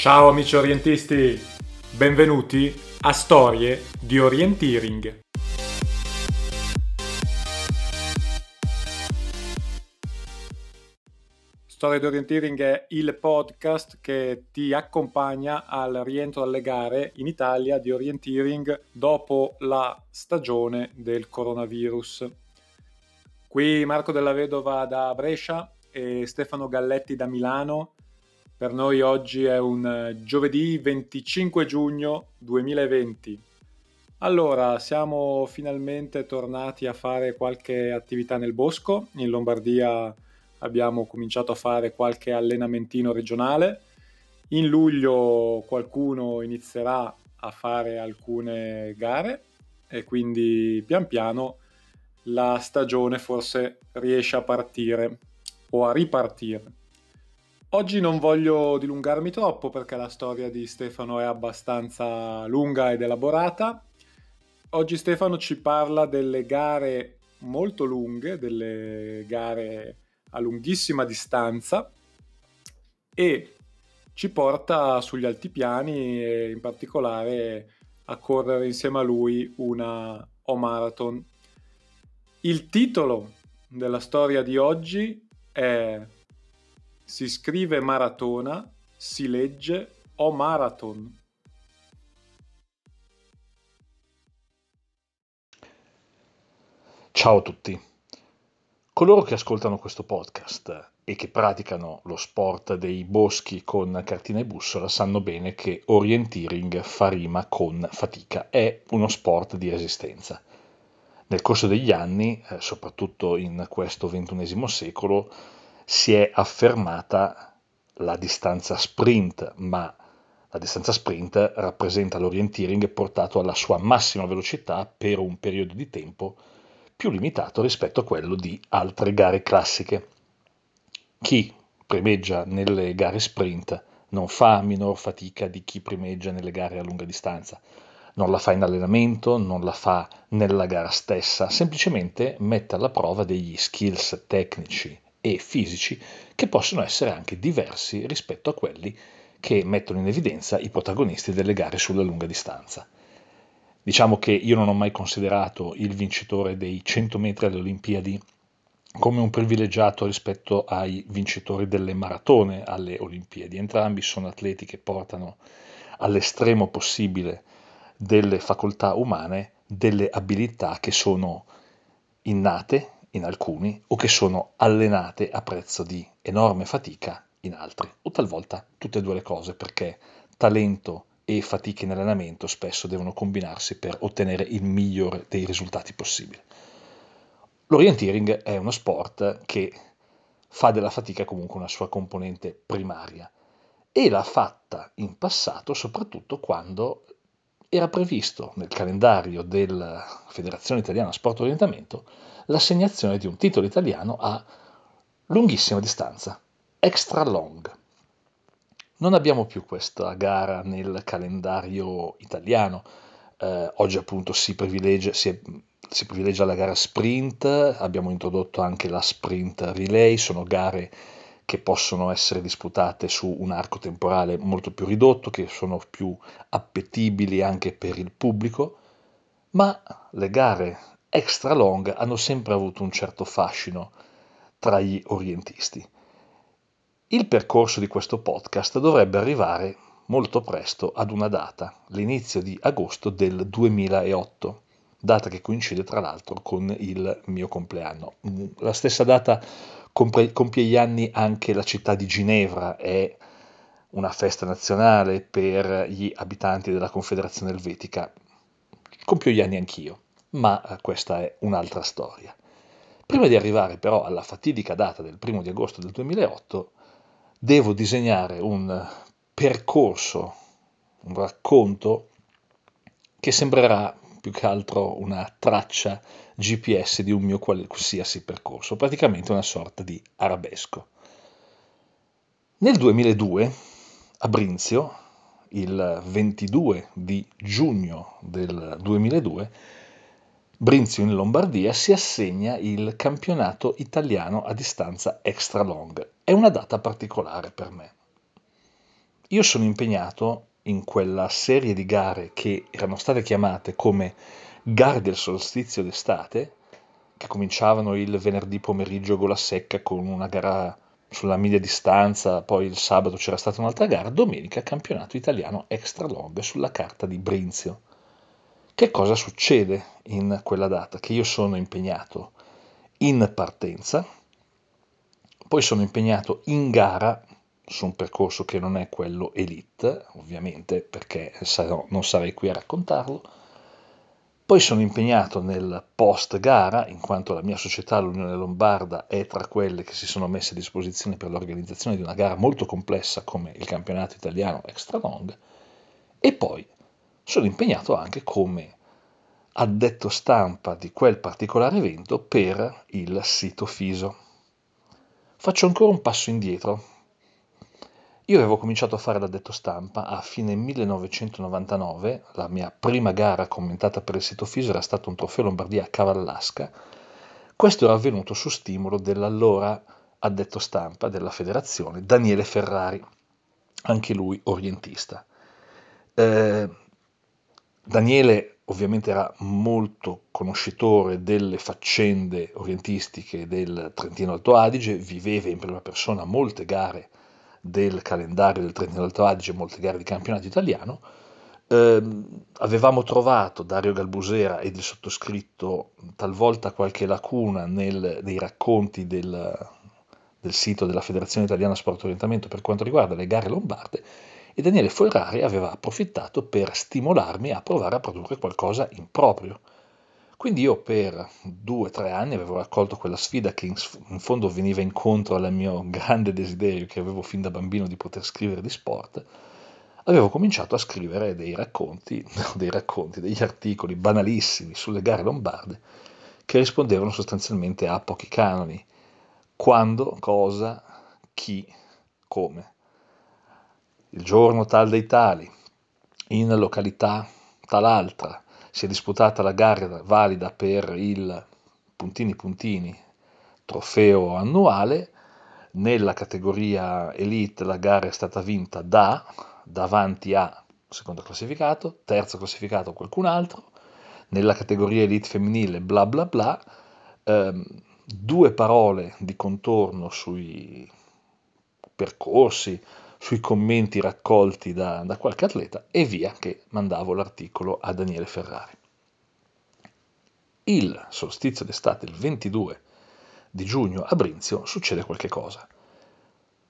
Ciao amici orientisti, benvenuti a Storie di Orienteering. Storie di Orienteering è il podcast che ti accompagna al rientro alle gare in Italia di Orienteering dopo la stagione del coronavirus. Qui Marco della Vedova da Brescia e Stefano Galletti da Milano per noi oggi è un eh, giovedì 25 giugno 2020. Allora, siamo finalmente tornati a fare qualche attività nel bosco. In Lombardia abbiamo cominciato a fare qualche allenamentino regionale. In luglio qualcuno inizierà a fare alcune gare e quindi pian piano la stagione forse riesce a partire o a ripartire. Oggi non voglio dilungarmi troppo perché la storia di Stefano è abbastanza lunga ed elaborata. Oggi Stefano ci parla delle gare molto lunghe, delle gare a lunghissima distanza e ci porta sugli altipiani e in particolare a correre insieme a lui una O-Marathon. Il titolo della storia di oggi è si scrive maratona, si legge o marathon. Ciao a tutti. Coloro che ascoltano questo podcast e che praticano lo sport dei boschi con cartina e bussola sanno bene che orienteering fa rima con fatica, è uno sport di resistenza. Nel corso degli anni, eh, soprattutto in questo ventunesimo secolo, si è affermata la distanza sprint, ma la distanza sprint rappresenta l'orienteering portato alla sua massima velocità per un periodo di tempo più limitato rispetto a quello di altre gare classiche. Chi primeggia nelle gare sprint non fa minor fatica di chi primeggia nelle gare a lunga distanza. Non la fa in allenamento, non la fa nella gara stessa, semplicemente mette alla prova degli skills tecnici e fisici che possono essere anche diversi rispetto a quelli che mettono in evidenza i protagonisti delle gare sulla lunga distanza. Diciamo che io non ho mai considerato il vincitore dei 100 metri alle Olimpiadi come un privilegiato rispetto ai vincitori delle maratone alle Olimpiadi. Entrambi sono atleti che portano all'estremo possibile delle facoltà umane, delle abilità che sono innate in alcuni o che sono allenate a prezzo di enorme fatica in altri, o talvolta tutte e due le cose perché talento e fatica in allenamento spesso devono combinarsi per ottenere il migliore dei risultati possibili. L'orienteering è uno sport che fa della fatica comunque una sua componente primaria e l'ha fatta in passato soprattutto quando era previsto nel calendario della Federazione Italiana Sport Orientamento l'assegnazione di un titolo italiano a lunghissima distanza, extra long. Non abbiamo più questa gara nel calendario italiano, eh, oggi appunto si privilegia, si, si privilegia la gara sprint, abbiamo introdotto anche la sprint relay, sono gare che possono essere disputate su un arco temporale molto più ridotto, che sono più appetibili anche per il pubblico, ma le gare extra long hanno sempre avuto un certo fascino tra gli orientisti. Il percorso di questo podcast dovrebbe arrivare molto presto ad una data, l'inizio di agosto del 2008, data che coincide tra l'altro con il mio compleanno. La stessa data compie gli anni anche la città di Ginevra, è una festa nazionale per gli abitanti della Confederazione Elvetica. Compio gli anni anch'io ma eh, questa è un'altra storia. Prima di arrivare però alla fatidica data del primo di agosto del 2008, devo disegnare un percorso, un racconto che sembrerà più che altro una traccia GPS di un mio qualsiasi percorso, praticamente una sorta di arabesco. Nel 2002, a Brinzio, il 22 di giugno del 2002, Brinzio in Lombardia si assegna il campionato italiano a distanza extra long. È una data particolare per me. io sono impegnato in quella serie di gare che erano state chiamate come gare del solstizio d'estate, che cominciavano il venerdì pomeriggio a gola secca con una gara sulla media distanza, poi il sabato c'era stata un'altra gara, domenica campionato italiano extra long sulla carta di Brinzio. Che cosa succede in quella data? Che io sono impegnato in partenza, poi sono impegnato in gara su un percorso che non è quello elite, ovviamente, perché no non sarei qui a raccontarlo. Poi sono impegnato nel post gara, in quanto la mia società, l'Unione Lombarda, è tra quelle che si sono messe a disposizione per l'organizzazione di una gara molto complessa come il campionato italiano extra long. E poi sono impegnato anche come addetto stampa di quel particolare evento per il sito Fiso. Faccio ancora un passo indietro io avevo cominciato a fare l'addetto stampa a fine 1999, la mia prima gara commentata per il sito Fiso era stato un trofeo Lombardia a Cavallasca. Questo era avvenuto su stimolo dell'allora addetto stampa della federazione, Daniele Ferrari, anche lui orientista. Eh, Daniele ovviamente era molto conoscitore delle faccende orientistiche del Trentino Alto Adige, viveva in prima persona molte gare del calendario del Trentino Alto Adige, molte gare di campionato italiano, eh, avevamo trovato Dario Galbusera ed il sottoscritto talvolta qualche lacuna nel, nei racconti del, del, sito della Federazione Italiana Sport Orientamento per quanto riguarda le gare lombarde e Daniele Ferrari aveva approfittato per stimolarmi a provare a produrre qualcosa in proprio. Quindi io per due o tre anni avevo raccolto quella sfida che in, fondo veniva incontro al mio grande desiderio che avevo fin da bambino di poter scrivere di sport. Avevo cominciato a scrivere dei racconti, dei racconti, degli articoli banalissimi sulle gare lombarde che rispondevano sostanzialmente a pochi canoni. Quando, cosa, chi, come. Il giorno tal dei tali, in località tal'altra, si è disputata la gara valida per il puntini puntini trofeo annuale. Nella categoria Elite la gara è stata vinta da davanti a secondo classificato, terzo classificato qualcun altro. Nella categoria Elite femminile bla bla bla. Ehm, due parole di contorno sui percorsi, sui commenti raccolti da, da qualche atleta e via che mandavo l'articolo a Daniele Ferrari. Il solstizio d'estate, il 22 di giugno a Brinzio, succede qualche cosa.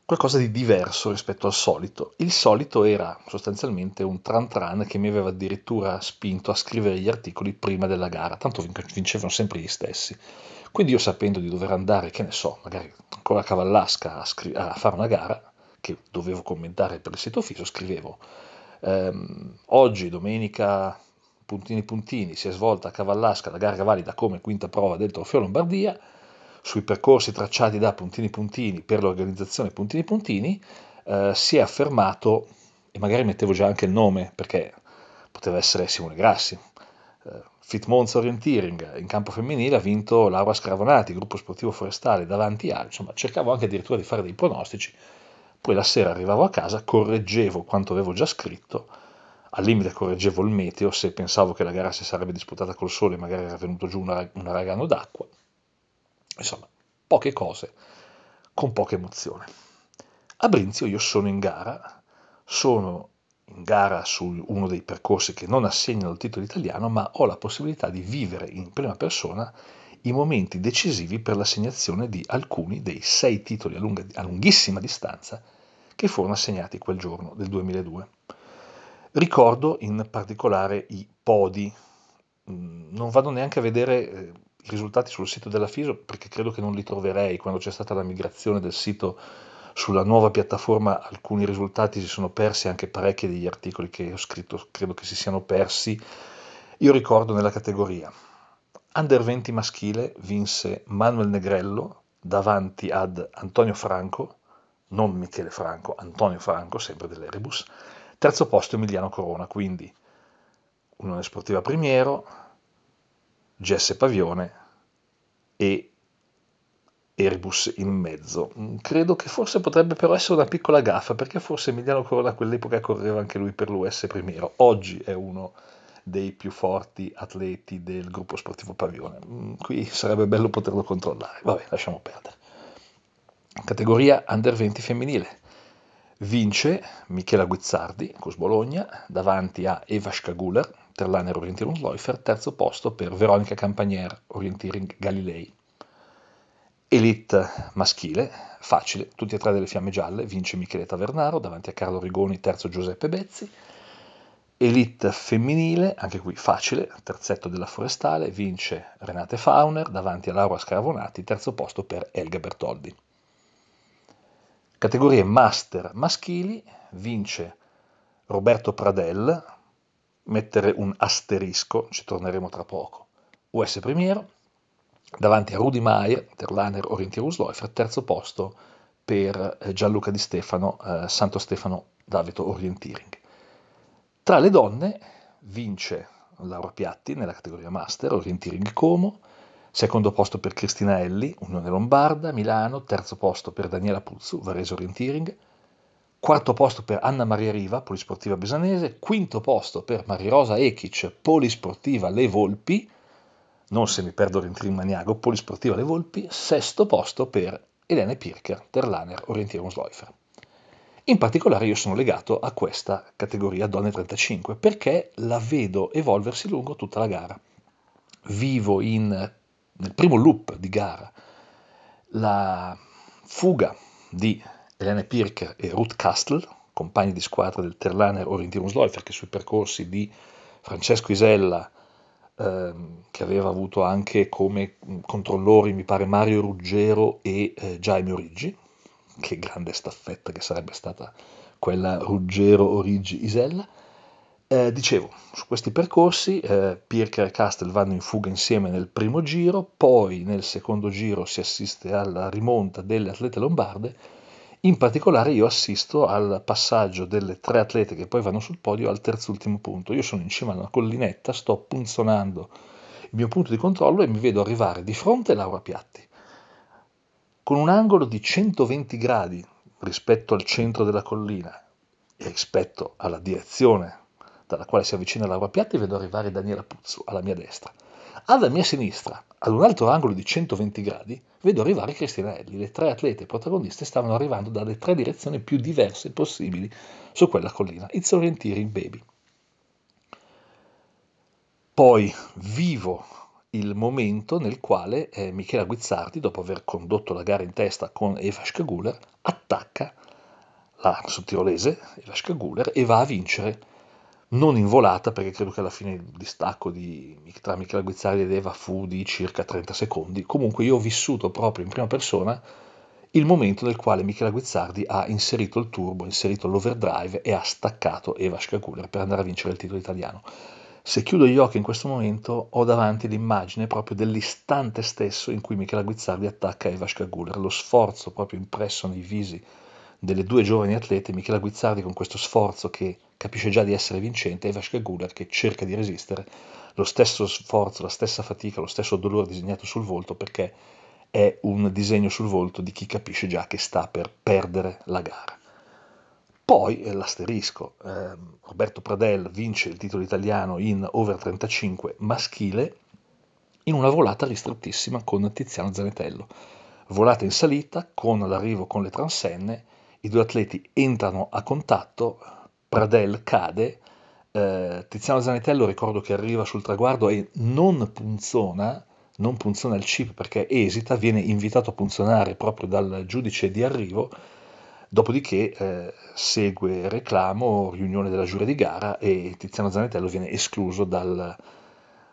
Qualcosa di diverso rispetto al solito. Il solito era sostanzialmente un tran tran che mi aveva addirittura spinto a scrivere gli articoli prima della gara, tanto vincevano sempre gli stessi. Quindi io sapendo di dover andare, che ne so, magari ancora a Cavallasca a, scri- a fare una gara, che dovevo commentare per il sito fisso, scrivevo ehm, oggi domenica puntini puntini si è svolta a Cavallasca la gara valida come quinta prova del Trofeo Lombardia. Sui percorsi tracciati da puntini puntini per l'organizzazione puntini puntini eh, si è affermato e magari mettevo già anche il nome perché poteva essere Simone Grassi eh, Fit Monza Orienteering in campo femminile ha vinto Laura Scravonati, gruppo sportivo forestale davanti a, insomma cercavo anche addirittura di fare dei pronostici poi la sera arrivavo a casa, correggevo quanto avevo già scritto, al limite correggevo il meteo, se pensavo che la gara si sarebbe disputata col sole, magari era venuto giù un uragano d'acqua. Insomma, poche cose con poca emozione. A Brinzio io sono in gara, sono in gara su uno dei percorsi che non assegnano il titolo italiano, ma ho la possibilità di vivere in prima persona i momenti decisivi per l'assegnazione di alcuni dei sei titoli a, lunga, a lunghissima distanza che furono assegnati quel giorno del 2002. Ricordo in particolare i podi, mm, non vado neanche a vedere eh, i risultati sul sito della FISO perché credo che non li troverei. Quando c'è stata la migrazione del sito sulla nuova piattaforma alcuni risultati si sono persi anche parecchi degli articoli che ho scritto credo che si siano persi. Io ricordo nella categoria under 20 maschile vinse Manuel Negrello davanti ad Antonio Franco, non Michele Franco, Antonio Franco, sempre dell'Erebus. Terzo posto Emiliano Corona, quindi Unione Sportiva Primiero, Gesse Pavione e Erebus in mezzo. Mm, credo che forse potrebbe però essere una piccola gaffa, perché forse Emiliano Corona a quell'epoca correva anche lui per l'US Primiero. Oggi è uno dei più forti atleti del gruppo sportivo Pavione. Mm, qui sarebbe bello poterlo controllare. Vabbè, lasciamo perdere. Categoria Under 20 femminile. Vince Michela Guizzardi, Cus Bologna, davanti a Eva Scaguler, Terlaner Orientierung Läufer, terzo posto per Veronica Campagnier, Orientering Galilei. Elite maschile, facile, tutti e tre delle fiamme gialle, vince Michele Tavernaro davanti a Carlo Rigoni, terzo Giuseppe Bezzi. Elite femminile, anche qui facile, terzetto della Forestale, vince Renate Fauner davanti a Laura Scaravonati, terzo posto per Elga Bertoldi. Categorie Master maschili, vince Roberto Pradel, mettere un asterisco, ci torneremo tra poco, US Primiero, davanti a Rudy Maier, Terlaner Orientierus Läufer, terzo posto per Gianluca Di Stefano, eh, Santo Stefano Davido Orientiering. Tra le donne vince Laura Piatti nella categoria Master, Orientiering Como, secondo posto per Cristina Elli, Unione Lombarda, Milano, terzo posto per Daniela Puzzu, Varese Orientiering, quarto posto per Anna Maria Riva, Polisportiva Besanese, quinto posto per Marirosa Ekic, Polisportiva Le Volpi, non se mi perdo Orientiering Maniago, Polisportiva Le Volpi, sesto posto per Elene Pirker, Terlaner Orientierungsläufer. In particolare io sono legato a questa categoria donne 35 perché la vedo evolversi lungo tutta la gara. Vivo in, nel primo loop di gara la fuga di Elene Pirker e Ruth Kastel, compagni di squadra del Terlaner Orientierungsläufer che sui percorsi di Francesco Isella ehm, che aveva avuto anche come controllori mi pare Mario Ruggero e eh, Jaime Origi, che grande staffetta che sarebbe stata quella Ruggero Origi Isella. Eh, dicevo, su questi percorsi eh, Pirker e Castel vanno in fuga insieme nel primo giro, poi nel secondo giro si assiste alla rimonta delle atlete lombarde, in particolare io assisto al passaggio delle tre atlete che poi vanno sul podio al terzultimo punto. Io sono in cima a una collinetta, sto punzonando il mio punto di controllo e mi vedo arrivare di fronte Laura Piatti con un angolo di 120 gradi rispetto al centro della collina e rispetto alla direzione dalla quale si avvicina Laura Piatti, vedo arrivare Daniela Puzzo alla mia destra. Alla mia sinistra, ad un altro angolo di 120 gradi, vedo arrivare Cristina Elli. Le tre atlete protagoniste stavano arrivando dalle tre direzioni più diverse possibili su quella collina. It's orienteering baby. Poi vivo il momento nel quale eh, Michela Guizzardi, dopo aver condotto la gara in testa con Eva Scaguler, attacca la sottirolese Eva Scaguler e va a vincere non in volata perché credo che alla fine il distacco di, tra Michela Guizzardi ed Eva fu di circa 30 secondi. Comunque io ho vissuto proprio in prima persona il momento nel quale Michela Guizzardi ha inserito il turbo, inserito l'overdrive e ha staccato Eva Scaguler per andare a vincere il titolo italiano. Se chiudo gli occhi in questo momento ho davanti l'immagine proprio dell'istante stesso in cui Michela Guizzardi attacca Eva Scaguler, lo sforzo proprio impresso nei visi delle due giovani atlete, Michela Guizzardi con questo sforzo che capisce già di essere vincente, Eva Scaguler che cerca di resistere, lo stesso sforzo, la stessa fatica, lo stesso dolore disegnato sul volto perché è un disegno sul volto di chi capisce già che sta per perdere la gara. Poi eh, l'asterisco, eh, Roberto Pradel vince il titolo italiano in over 35 maschile in una volata ristrettissima con Tiziano Zanetello. Volata in salita con l'arrivo con le transenne, i due atleti entrano a contatto, Pradel cade, eh, Tiziano Zanetello ricordo che arriva sul traguardo e non punzona, non punzona il chip perché esita, viene invitato a punzonare proprio dal giudice di arrivo Dopodiché eh, segue reclamo, riunione della giuria di gara e Tiziano Zanetello viene escluso dal,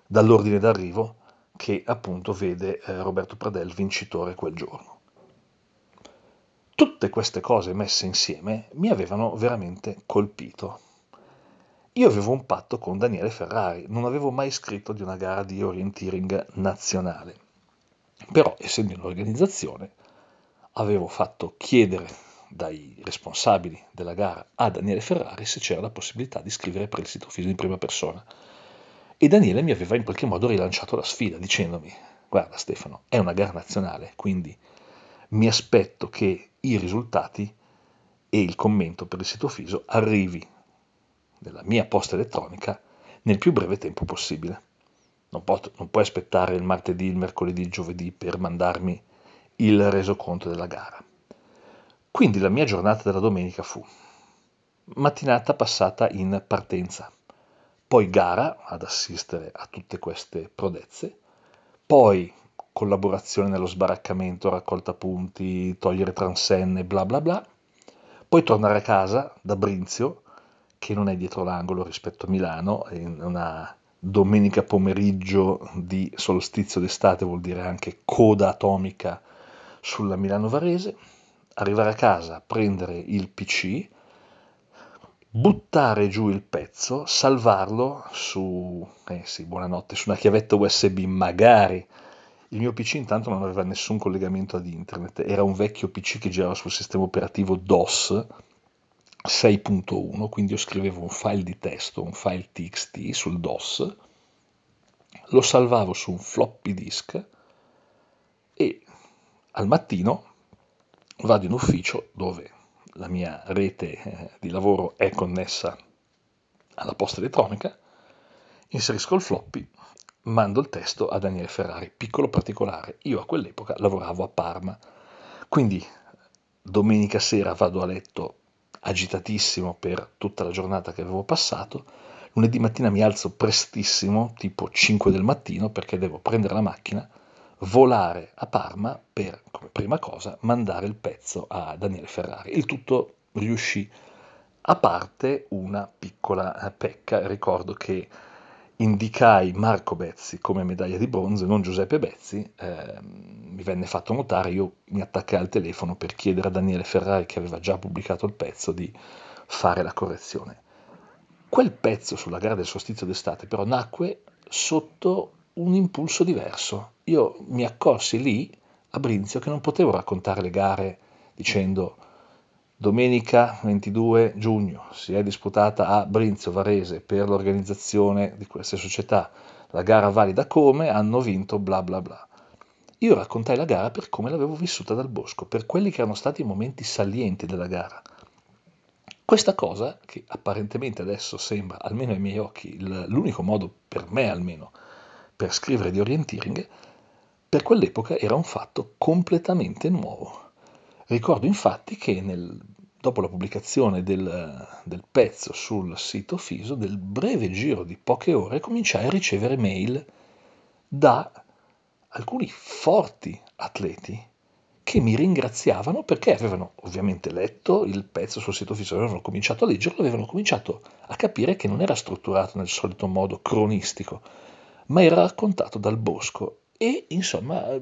dall'ordine d'arrivo che appunto vede eh, Roberto Pradel vincitore quel giorno. Tutte queste cose messe insieme mi avevano veramente colpito. Io avevo un patto con Daniele Ferrari, non avevo mai scritto di una gara di orienteering nazionale, però essendo in organizzazione avevo fatto chiedere dai responsabili della gara a Daniele Ferrari se c'era la possibilità di scrivere per il sito Fisio in prima persona. E Daniele mi aveva in qualche modo rilanciato la sfida dicendomi, guarda Stefano, è una gara nazionale, quindi mi aspetto che i risultati e il commento per il sito Fiso arrivi nella mia posta elettronica nel più breve tempo possibile. Non, può, non puoi aspettare il martedì, il mercoledì, il giovedì per mandarmi il resoconto della gara. Quindi la mia giornata della domenica fu mattinata passata in partenza, poi gara ad assistere a tutte queste prodezze, poi collaborazione nello sbaraccamento, raccolta punti, togliere transenne, bla bla bla, poi tornare a casa da Brinzio, che non è dietro l'angolo rispetto a Milano, è una domenica pomeriggio di solstizio d'estate vuol dire anche coda atomica sulla Milano Varese, arrivare a casa, prendere il PC, buttare giù il pezzo, salvarlo su, eh sì, buonanotte, su una chiavetta USB, magari. Il mio PC intanto non aveva nessun collegamento ad internet, era un vecchio PC che girava sul sistema operativo DOS 6.1, quindi io scrivevo un file di testo, un file txt sul DOS, lo salvavo su un floppy disk e al mattino vado in ufficio dove la mia rete eh, di lavoro è connessa alla posta elettronica, inserisco il floppy, mando il testo a Daniele Ferrari. Piccolo particolare, io a quell'epoca lavoravo a Parma, quindi domenica sera vado a letto agitatissimo per tutta la giornata che avevo passato, lunedì mattina mi alzo prestissimo, tipo 5 del mattino, perché devo prendere la macchina, volare a Parma per, come prima cosa, mandare il pezzo a Daniele Ferrari. Il tutto riuscì, a parte una piccola eh, pecca, ricordo che indicai Marco Bezzi come medaglia di bronzo, non Giuseppe Bezzi, eh, mi venne fatto notare, io mi attaccai al telefono per chiedere a Daniele Ferrari, che aveva già pubblicato il pezzo, di fare la correzione. Quel pezzo sulla gara del solstizio d'estate però nacque sotto un impulso diverso. Io mi accorsi lì a Brinzio che non potevo raccontare le gare dicendo domenica 22 giugno si è disputata a Brinzio Varese per l'organizzazione di queste società la gara valida come hanno vinto bla bla bla. Io raccontai la gara per come l'avevo vissuta dal bosco, per quelli che erano stati i momenti salienti della gara. Questa cosa, che apparentemente adesso sembra, almeno ai miei occhi, l'unico modo per me almeno per scrivere di orienteering, per quell'epoca era un fatto completamente nuovo. Ricordo infatti che nel, dopo la pubblicazione del, del, pezzo sul sito Fiso, del breve giro di poche ore, cominciai a ricevere mail da alcuni forti atleti che mi ringraziavano perché avevano ovviamente letto il pezzo sul sito Fiso, avevano cominciato a leggerlo, avevano cominciato a capire che non era strutturato nel solito modo cronistico, ma era raccontato dal Bosco e insomma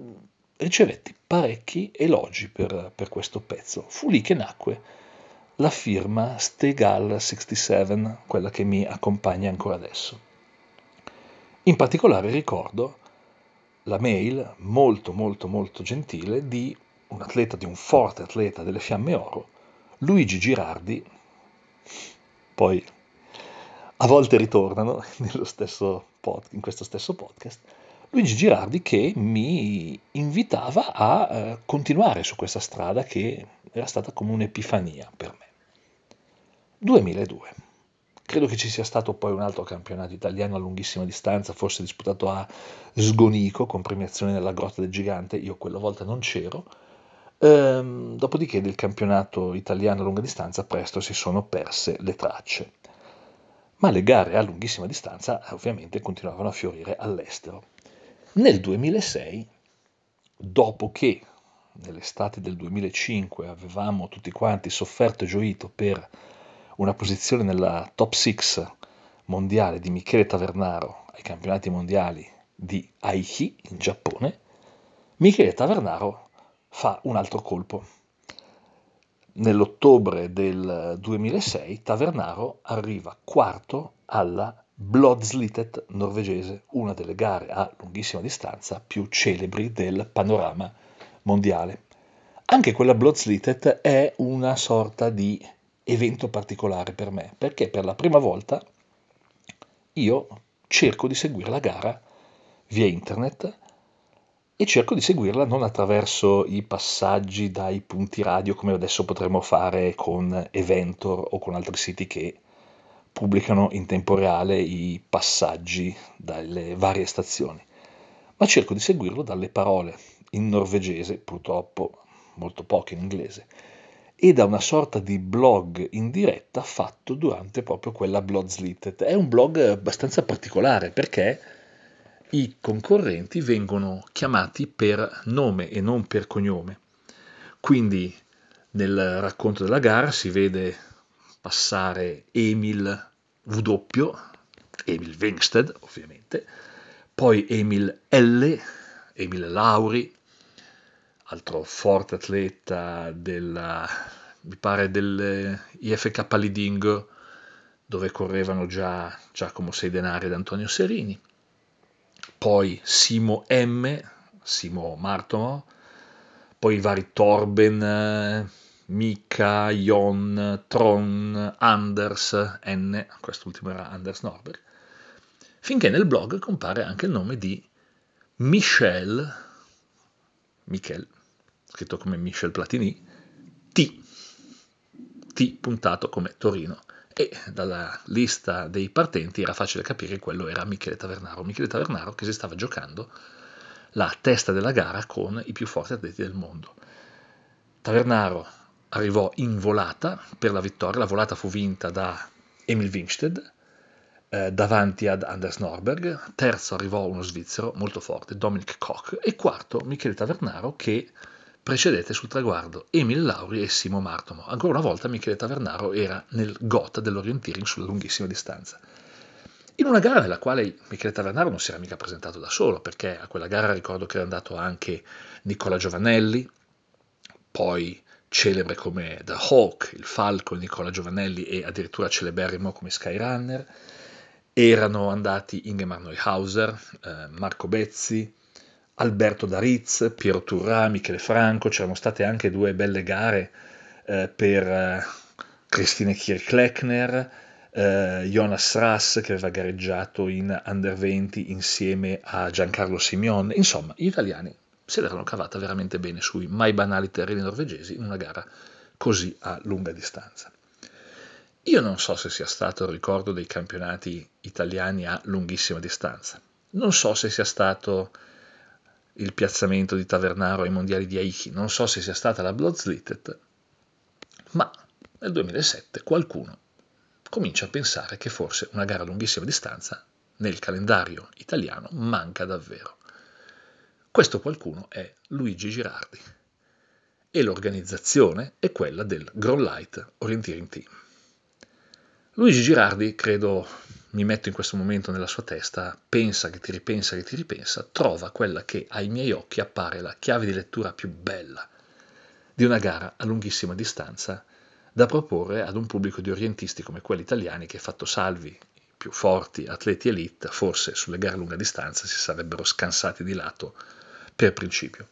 ricevetti parecchi elogi per, per questo pezzo. Fu lì che nacque la firma Stegal67, quella che mi accompagna ancora adesso. In particolare ricordo la mail molto molto molto gentile di un atleta, di un forte atleta delle Fiamme Oro, Luigi Girardi, poi a volte ritornano pod, in questo stesso podcast, Luigi Girardi che mi invitava a eh, continuare su questa strada che era stata come un'epifania per me. 2002. Credo che ci sia stato poi un altro campionato italiano a lunghissima distanza, forse disputato a Sgonico con premiazione nella Grotta del Gigante, io quella volta non c'ero. Ehm, dopodiché del campionato italiano a lunga distanza presto si sono perse le tracce ma le gare a lunghissima distanza ovviamente continuavano a fiorire all'estero. Nel 2006, dopo che nell'estate del 2005 avevamo tutti quanti sofferto e gioito per una posizione nella top 6 mondiale di Michele Tavernaro ai campionati mondiali di Aichi in Giappone, Michele Tavernaro fa un altro colpo Nell'ottobre del 2006 Tavernaro arriva quarto alla Blodslitet norvegese, una delle gare a lunghissima distanza più celebri del panorama mondiale. Anche quella Blodslitet è una sorta di evento particolare per me, perché per la prima volta io cerco di seguire la gara via internet e cerco di seguirla non attraverso i passaggi dai punti radio come adesso potremmo fare con Eventor o con altri siti che pubblicano in tempo reale i passaggi dalle varie stazioni, ma cerco di seguirlo dalle parole in norvegese, purtroppo molto poche in inglese, e da una sorta di blog in diretta fatto durante proprio quella Bloodslitted. È un blog abbastanza particolare perché i concorrenti vengono chiamati per nome e non per cognome. Quindi nel racconto della gara si vede passare Emil W, Emil Wingsted ovviamente, poi Emil L, Emil Lauri, altro forte atleta della, mi pare dell'IFK Lidingo, dove correvano già Giacomo Seidenari ed Antonio Serini poi Simo M, Simo Martomo, poi i vari Torben, Mika, Jon, Tron, Anders, N, quest'ultimo era Anders Norberg, finché nel blog compare anche il nome di Michel, Michel, scritto come Michel Platini, T, T puntato come Torino e dalla lista dei partenti era facile capire che quello era Michele Tavernaro. Michele Tavernaro che si stava giocando la testa della gara con i più forti atleti del mondo. Tavernaro arrivò in volata per la vittoria, la volata fu vinta da Emil Winsted eh, davanti ad Anders Norberg, terzo arrivò uno svizzero molto forte, Dominic Koch, e quarto Michele Tavernaro che precedette sul traguardo Emil Lauri e Simo Martomo. Ancora una volta Michele Tavernaro era nel GOT dell'orienteering sulla lunghissima distanza. In una gara nella quale Michele Tavernaro non si era mica presentato da solo, perché a quella gara ricordo che era andato anche Nicola Giovanelli, poi celebre come The Hawk, il falco Nicola Giovanelli e addirittura celeberrimo come Skyrunner, erano andati Ingemar Neuhauser, eh, Marco Bezzi, Alberto Daritz, Piero Turrà, Michele Franco, c'erano state anche due belle gare eh, per eh, Christine Kirchleckner, eh, Jonas Rass che aveva gareggiato in Under 20 insieme a Giancarlo Simeone, insomma gli italiani se l'erano cavata veramente bene sui mai banali terreni norvegesi in una gara così a lunga distanza. Io non so se sia stato il ricordo dei campionati italiani a lunghissima distanza, non so se sia stato il piazzamento di Tavernaro ai mondiali di Aichi. Non so se sia stata la Bloodslitted, ma nel 2007 qualcuno comincia a pensare che forse una gara a lunghissima distanza nel calendario italiano manca davvero. Questo qualcuno è Luigi Girardi e l'organizzazione è quella del Grow Light Orienteering Team. Luigi Girardi credo mi metto in questo momento nella sua testa, pensa che ti ripensa che ti ripensa, trova quella che ai miei occhi appare la chiave di lettura più bella di una gara a lunghissima distanza da proporre ad un pubblico di orientisti come quelli italiani che, fatto salvi i più forti atleti elite, forse sulle gare a lunga distanza si sarebbero scansati di lato per principio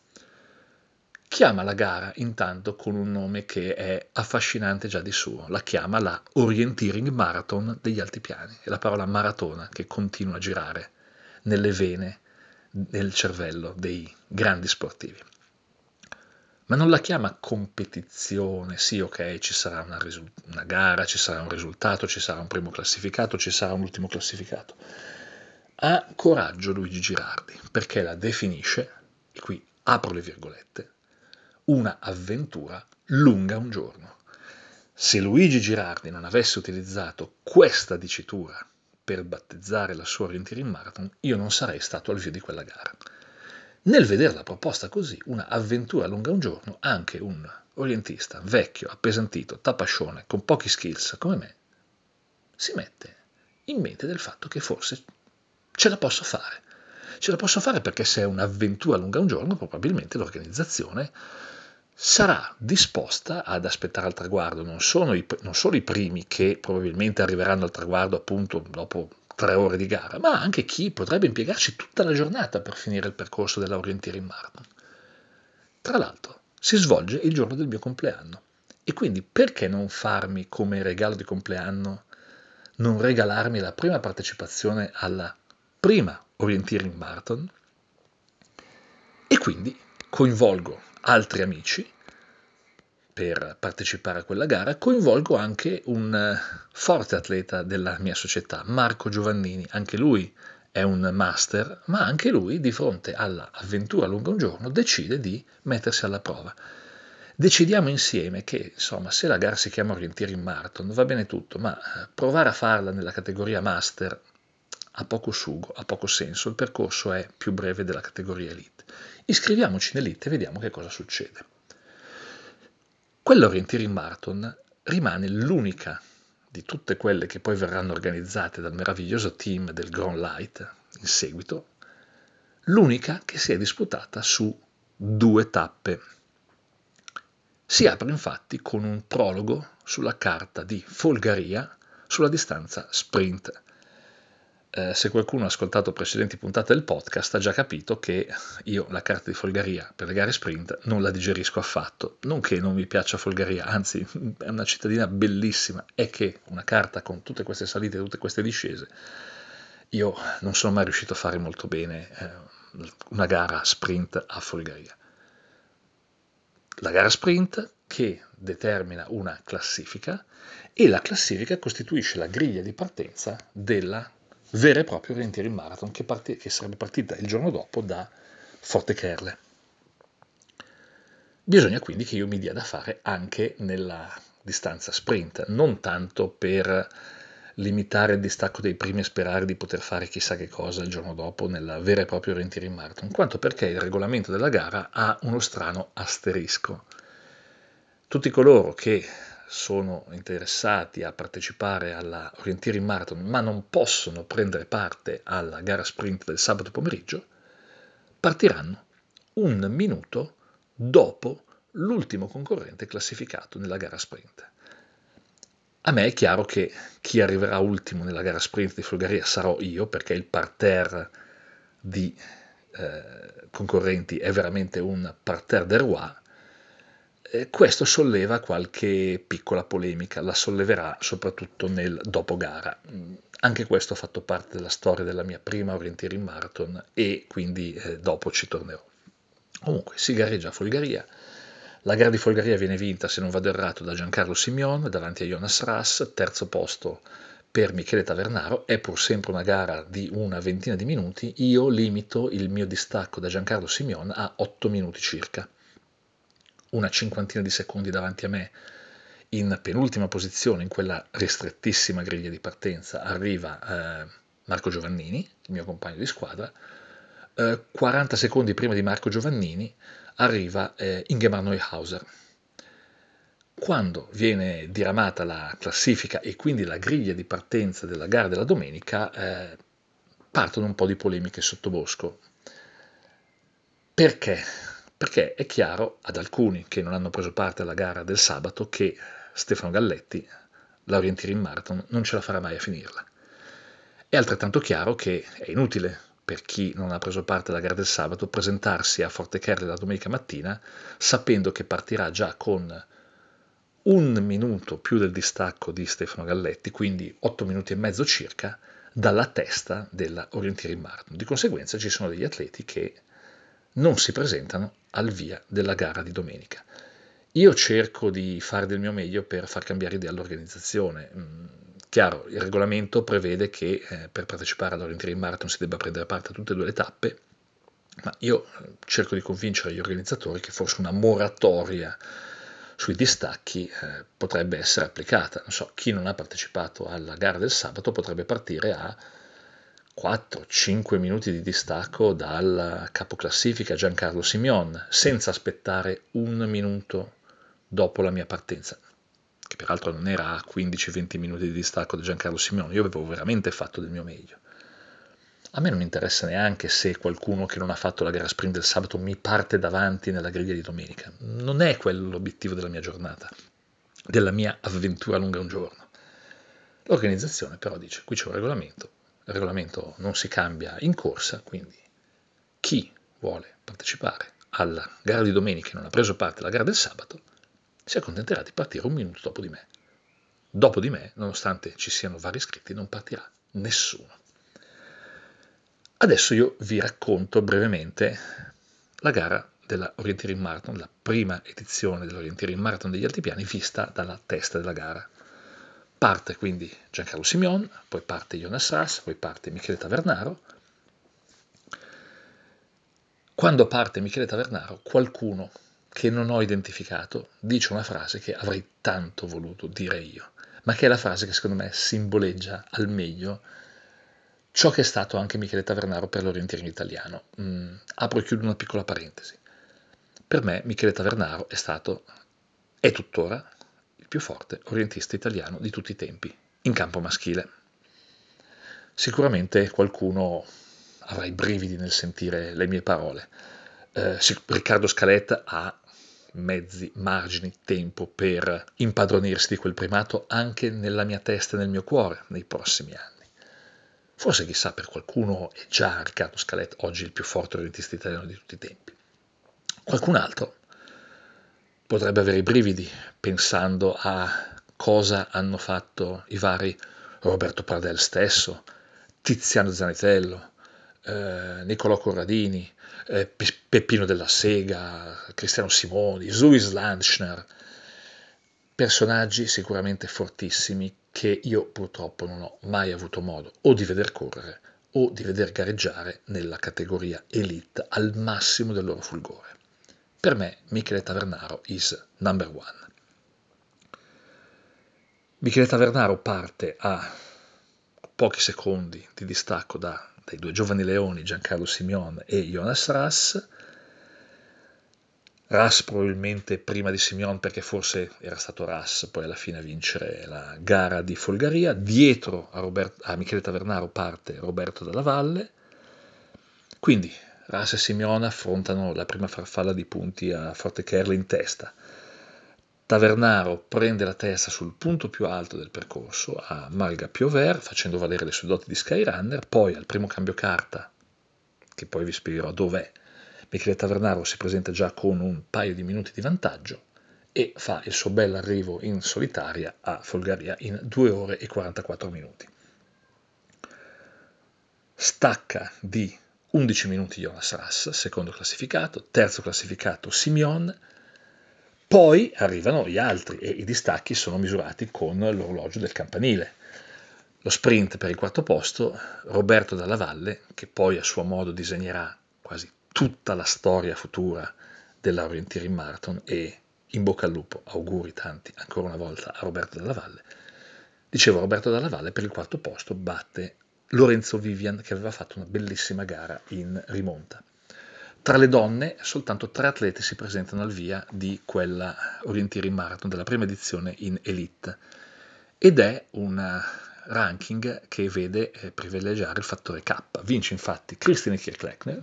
chiama la gara intanto con un nome che è affascinante già di suo, la chiama la Orienteering Marathon degli altipiani, è la parola maratona che continua a girare nelle vene del cervello dei grandi sportivi. Ma non la chiama competizione, sì ok, ci sarà una, risu- una gara, ci sarà un risultato, ci sarà un primo classificato, ci sarà un ultimo classificato. Ha coraggio Luigi Girardi perché la definisce, e qui apro le virgolette, una avventura lunga un giorno. Se Luigi Girardi non avesse utilizzato questa dicitura per battezzare la sua Orienteering Marathon, io non sarei stato al via di quella gara. Nel vederla proposta così, una avventura lunga un giorno, anche un orientista vecchio, appesantito, tapascione, con pochi skills come me, si mette in mente del fatto che forse ce la posso fare. Ce la posso fare perché se è un'avventura lunga un giorno, probabilmente l'organizzazione sarà disposta ad aspettare al traguardo. Non, sono i, non solo i primi che probabilmente arriveranno al traguardo appunto dopo tre ore di gara, ma anche chi potrebbe impiegarci tutta la giornata per finire il percorso della Orienteering Marathon. Tra l'altro, si svolge il giorno del mio compleanno e quindi perché non farmi come regalo di compleanno, non regalarmi la prima partecipazione alla prima Orienteering Marathon quindi coinvolgo altri amici per partecipare a quella gara, coinvolgo anche un eh, forte atleta della mia società, Marco Giovannini, anche lui è un master, ma anche lui di fronte all'avventura lungo un giorno decide di mettersi alla prova. Decidiamo insieme che, insomma, se la gara si chiama Orientieri in Marathon, va bene tutto, ma eh, provare a farla nella categoria master ha poco sugo, ha poco senso, il percorso è più breve della categoria elite. Iscriviamoci in elite e vediamo che cosa succede. Quell'Orientiering Marathon rimane l'unica di tutte quelle che poi verranno organizzate dal meraviglioso team del Grand Light in seguito, l'unica che si è disputata su due tappe. Si apre infatti con un prologo sulla carta di Folgaria sulla distanza sprint eh, se qualcuno ha ascoltato precedenti puntate del podcast ha già capito che io la carta di Folgaria per le gare sprint non la digerisco affatto. Non che non mi piaccia Folgaria, anzi è una cittadina bellissima, è che una carta con tutte queste salite e tutte queste discese, io non sono mai riuscito a fare molto bene eh, una gara sprint a Folgaria. La gara sprint che determina una classifica e la classifica costituisce la griglia di partenza della vera e propria orientieri in marathon che, part- che sarebbe partita il giorno dopo da Forte Kerle. Bisogna quindi che io mi dia da fare anche nella distanza sprint, non tanto per limitare il distacco dei primi e sperare di poter fare chissà che cosa il giorno dopo nella vera e propria orientieri in marathon, quanto perché il regolamento della gara ha uno strano asterisco. Tutti coloro che sono interessati a partecipare alla Orientiering Marathon ma non possono prendere parte alla gara sprint del sabato pomeriggio, partiranno un minuto dopo l'ultimo concorrente classificato nella gara sprint. A me è chiaro che chi arriverà ultimo nella gara sprint di Folgaria sarò io, perché il parterre di eh, concorrenti è veramente un parterre de roi, eh, questo solleva qualche piccola polemica, la solleverà soprattutto nel dopo gara. Mm, anche questo ha fatto parte della storia della mia prima orientieri in marathon e quindi eh, dopo ci tornerò. Comunque si gareggia a Folgaria. La gara di Folgaria viene vinta, se non vado errato, da Giancarlo Simeon davanti a Jonas Rass, terzo posto per Michele Tavernaro, è pur sempre una gara di una ventina di minuti, io limito il mio distacco da Giancarlo Simeon a 8 minuti circa una cinquantina di secondi davanti a me, in penultima posizione in quella ristrettissima griglia di partenza, arriva eh, Marco Giovannini, il mio compagno di squadra, eh, 40 secondi prima di Marco Giovannini arriva eh, Ingemar Neuhauser. Quando viene diramata la classifica e quindi la griglia di partenza della gara della domenica, eh, partono un po' di polemiche sottobosco. Perché? Perché è chiaro ad alcuni che non hanno preso parte alla gara del sabato che Stefano Galletti, l'Orientieri in Marathon, non ce la farà mai a finirla. È altrettanto chiaro che è inutile per chi non ha preso parte alla gara del sabato presentarsi a Forte Kerle la domenica mattina sapendo che partirà già con un minuto più del distacco di Stefano Galletti, quindi 8 minuti e mezzo circa, dalla testa della Orientieri in Marathon. Di conseguenza ci sono degli atleti che non si presentano al via della gara di domenica. Io cerco di fare del mio meglio per far cambiare idea all'organizzazione. Mm, chiaro, il regolamento prevede che eh, per partecipare all'Orientering Marathon si debba prendere parte a tutte e due le tappe, ma io eh, cerco di convincere gli organizzatori che forse una moratoria sui distacchi eh, potrebbe essere applicata. Non so, chi non ha partecipato alla gara del sabato potrebbe partire a 4-5 minuti di distacco dal capoclassifica Giancarlo Simeon, senza aspettare un minuto dopo la mia partenza, che peraltro non era a 15-20 minuti di distacco da Giancarlo Simeon, io avevo veramente fatto del mio meglio. A me non interessa neanche se qualcuno che non ha fatto la gara sprint del sabato mi parte davanti nella griglia di domenica. Non è quello l'obiettivo della mia giornata, della mia avventura lunga un giorno. L'organizzazione però dice, qui c'è un regolamento, regolamento non si cambia in corsa, quindi chi vuole partecipare alla gara di domenica e non ha preso parte alla gara del sabato, si accontenterà di partire un minuto dopo di me. Dopo di me, nonostante ci siano vari iscritti, non partirà nessuno. Adesso io vi racconto brevemente la gara della Orienteering Marathon, la prima edizione dell'Orienteering Marathon degli Altipiani vista dalla testa della gara. Parte quindi Giancarlo Simeon, poi parte Jonas Ras, poi parte Michele Tavernaro. Quando parte Michele Tavernaro, qualcuno che non ho identificato dice una frase che avrei tanto voluto dire io, ma che è la frase che secondo me simboleggia al meglio ciò che è stato anche Michele Tavernaro per l'orienteering italiano. Mm, apro e chiudo una piccola parentesi. Per me Michele Tavernaro è stato, è tuttora, più forte orientista italiano di tutti i tempi, in campo maschile. Sicuramente qualcuno avrà i brividi nel sentire le mie parole. Eh, Riccardo Scaletta ha mezzi, margini, tempo per impadronirsi di quel primato anche nella mia testa e nel mio cuore nei prossimi anni. Forse chissà per qualcuno è già Riccardo Scaletta oggi il più forte orientista italiano di tutti i tempi. Qualcun altro potrebbe avere i brividi pensando a cosa hanno fatto i vari Roberto Pardel stesso, Tiziano Zanitello, eh, Niccolò Corradini, eh, Peppino della Sega, Cristiano Simoni, Suis Lanchner, personaggi sicuramente fortissimi che io purtroppo non ho mai avuto modo o di veder correre o di veder gareggiare nella categoria elite al massimo del loro fulgore. Per me Michele Tavernaro is number one. Michele Tavernaro parte a pochi secondi di distacco da dai due giovani leoni Giancarlo Simeon e Jonas Rass. Rass probabilmente prima di Simeon perché forse era stato Rass poi alla fine a vincere la gara di Folgaria. Dietro a, Robert, a Michele Tavernaro parte Roberto Dalla Valle. Quindi Rass e Simeon affrontano la prima farfalla di punti a Forte Kerle in testa. Tavernaro prende la testa sul punto più alto del percorso a Malga Piover facendo valere le sue doti di Skyrunner, poi al primo cambio carta, che poi vi spiegherò dov'è, Michele Tavernaro si presenta già con un paio di minuti di vantaggio e fa il suo bel arrivo in solitaria a Folgaria in 2 ore e 44 minuti. Stacca di 11 minuti Jonas Rass, secondo classificato, terzo classificato Simeon, poi arrivano gli altri e i distacchi sono misurati con l'orologio del campanile. Lo sprint per il quarto posto, Roberto Dalla Valle, che poi a suo modo disegnerà quasi tutta la storia futura della Orienteering Marathon e in bocca al lupo, auguri tanti ancora una volta a Roberto Dalla Valle. Dicevo, Roberto Dalla Valle per il quarto posto batte Lorenzo Vivian che aveva fatto una bellissima gara in rimonta. Tra le donne soltanto tre atlete si presentano al via di quella Orienteering Marathon della prima edizione in Elite ed è un ranking che vede eh, privilegiare il fattore K. Vince infatti Christine Kirchleckner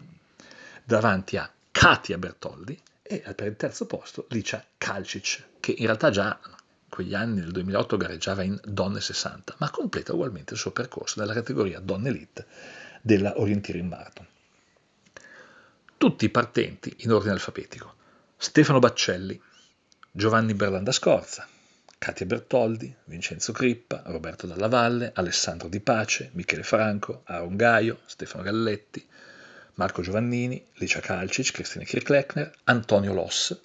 davanti a Katia Bertoldi e per il terzo posto Licia Kalcic che in realtà già quegli anni nel 2008 gareggiava in Donne 60 ma completa ugualmente il suo percorso nella categoria Donne Elite della Orienteering Marathon tutti i partenti in ordine alfabetico. Stefano Baccelli, Giovanni Berlanda Scorza, Katia Bertoldi, Vincenzo Crippa, Roberto Dalla Valle, Alessandro Di Pace, Michele Franco, Aaron Gaio, Stefano Galletti, Marco Giovannini, Licia Kalcic, Cristina Kirchleckner, Antonio Loss,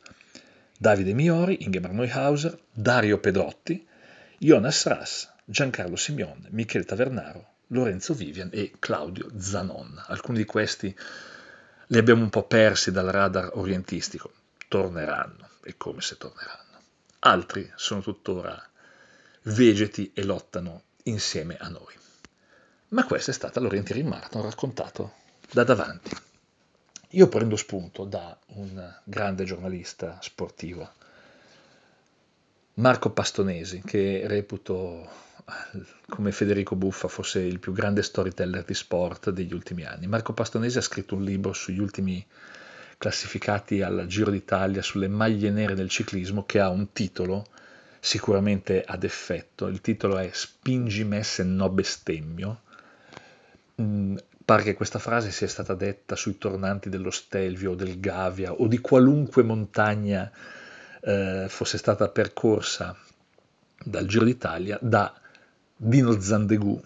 Davide Miori, Ingemar Neuhauser, Dario Pedrotti, Jonas Rass, Giancarlo Simeon, Michele Tavernaro, Lorenzo Vivian e Claudio Zanon. Alcuni di questi li abbiamo un po' persi dal radar orientistico, torneranno, e come se torneranno. Altri sono tuttora vegeti e lottano insieme a noi. Ma questa è stata l'Orienteering Marathon raccontato da davanti. Io prendo spunto da un grande giornalista sportivo, Marco Pastonesi, che reputo come Federico Buffa fosse il più grande storyteller di sport degli ultimi anni. Marco Pastonesi ha scritto un libro sugli ultimi classificati al Giro d'Italia sulle maglie nere del ciclismo che ha un titolo sicuramente ad effetto. Il titolo è Spingi me se no bestemmio. Pare che questa frase sia stata detta sui tornanti dello Stelvio o del Gavia o di qualunque montagna eh, fosse stata percorsa dal Giro d'Italia da Dino Zandegù,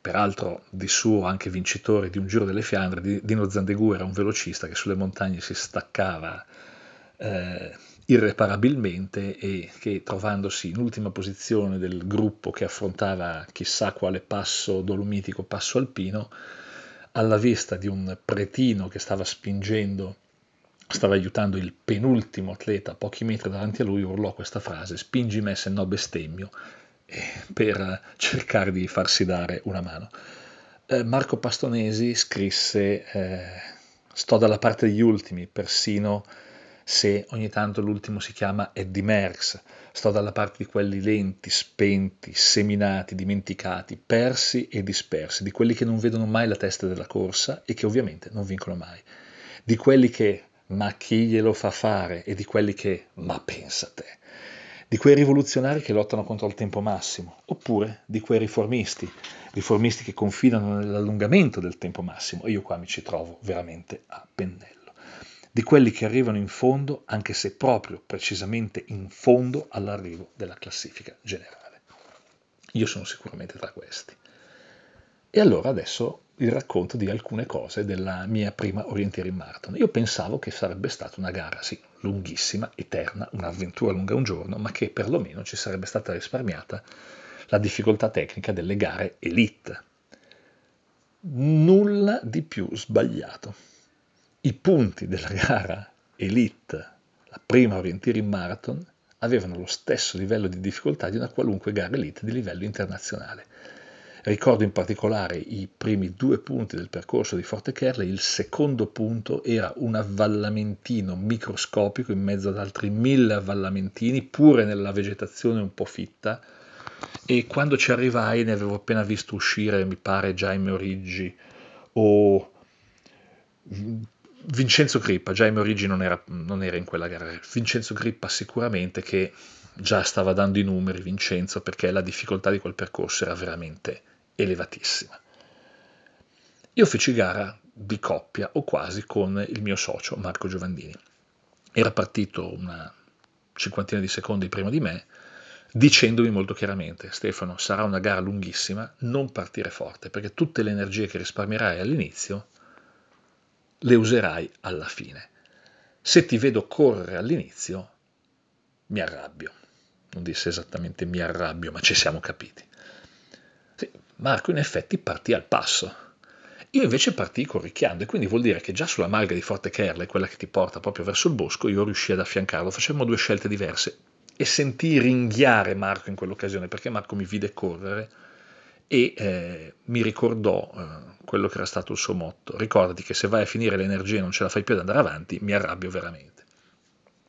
peraltro di suo anche vincitore di un Giro delle Fiandre, Dino Zandegù era un velocista che sulle montagne si staccava eh, irreparabilmente e che trovandosi in ultima posizione del gruppo che affrontava chissà quale passo dolomitico, passo alpino, alla vista di un pretino che stava spingendo, stava aiutando il penultimo atleta pochi metri davanti a lui, urlò questa frase, spingi me se no bestemmio, per cercare di farsi dare una mano. Eh, Marco Pastonesi scrisse, eh, sto dalla parte degli ultimi, persino se ogni tanto l'ultimo si chiama Eddie Merckx, sto dalla parte di quelli lenti, spenti, seminati, dimenticati, persi e dispersi, di quelli che non vedono mai la testa della corsa e che ovviamente non vincono mai, di quelli che ma chi glielo fa fare? e di quelli che ma pensa te, di quei rivoluzionari che lottano contro il tempo massimo, oppure di quei riformisti, riformisti che confidano nell'allungamento del tempo massimo, e io qua mi ci trovo veramente a pennello di quelli che arrivano in fondo, anche se proprio precisamente in fondo all'arrivo della classifica generale. Io sono sicuramente tra questi. E allora adesso il racconto di alcune cose della mia prima Orienteering Marathon. Io pensavo che sarebbe stata una gara, sì, lunghissima, eterna, un'avventura lunga un giorno, ma che perlomeno ci sarebbe stata risparmiata la difficoltà tecnica delle gare elite. Nulla di più sbagliato i punti della gara Elite, la prima Orienteering Marathon, avevano lo stesso livello di difficoltà di una qualunque gara Elite di livello internazionale. Ricordo in particolare i primi due punti del percorso di Forte Kerle, il secondo punto era un avvallamentino microscopico in mezzo ad altri mille avvallamentini, pure nella vegetazione un po' fitta, e quando ci arrivai ne avevo appena visto uscire, mi pare, Jaime Origi o Vincenzo Grippa, in origine non era, non era in quella gara, Vincenzo Grippa sicuramente che già stava dando i numeri, Vincenzo, perché la difficoltà di quel percorso era veramente elevatissima. Io feci gara di coppia o quasi con il mio socio Marco Giovandini. Era partito una cinquantina di secondi prima di me, dicendomi molto chiaramente, Stefano, sarà una gara lunghissima, non partire forte, perché tutte le energie che risparmierai all'inizio le userai alla fine. Se ti vedo correre all'inizio, mi arrabbio. Non disse esattamente mi arrabbio, ma ci siamo capiti. Sì, Marco in effetti partì al passo. Io invece partii corricchiando e quindi vuol dire che già sulla malga di Forte Kerle, quella che ti porta proprio verso il bosco, io riuscii ad affiancarlo, facemmo due scelte diverse e sentii ringhiare Marco in quell'occasione perché Marco mi vide correre e eh, mi ricordò eh, quello che era stato il suo motto. Ricordati che se vai a finire l'energia e non ce la fai più ad andare avanti, mi arrabbio veramente.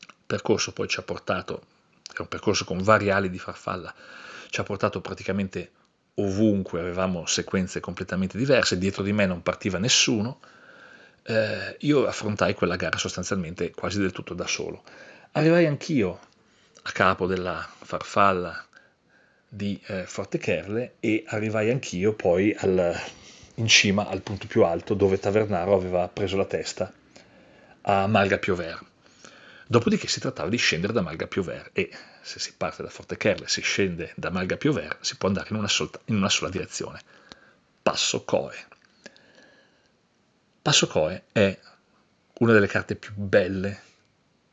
Il percorso poi ci ha portato, è un percorso con vari ali di farfalla, ci ha portato praticamente ovunque, avevamo sequenze completamente diverse, dietro di me non partiva nessuno, eh, io affrontai quella gara sostanzialmente quasi del tutto da solo. Arrivai anch'io a capo della farfalla di eh, Forte Kerle e arrivai anch'io poi al, in cima al punto più alto dove Tavernaro aveva preso la testa a Malga Piover. Dopodiché si trattava di scendere da Malga Piover e se si parte da Forte Kerle si scende da Malga Piover si può andare in una, solta, in una sola direzione. Passo Coe. Passo Coe è una delle carte più belle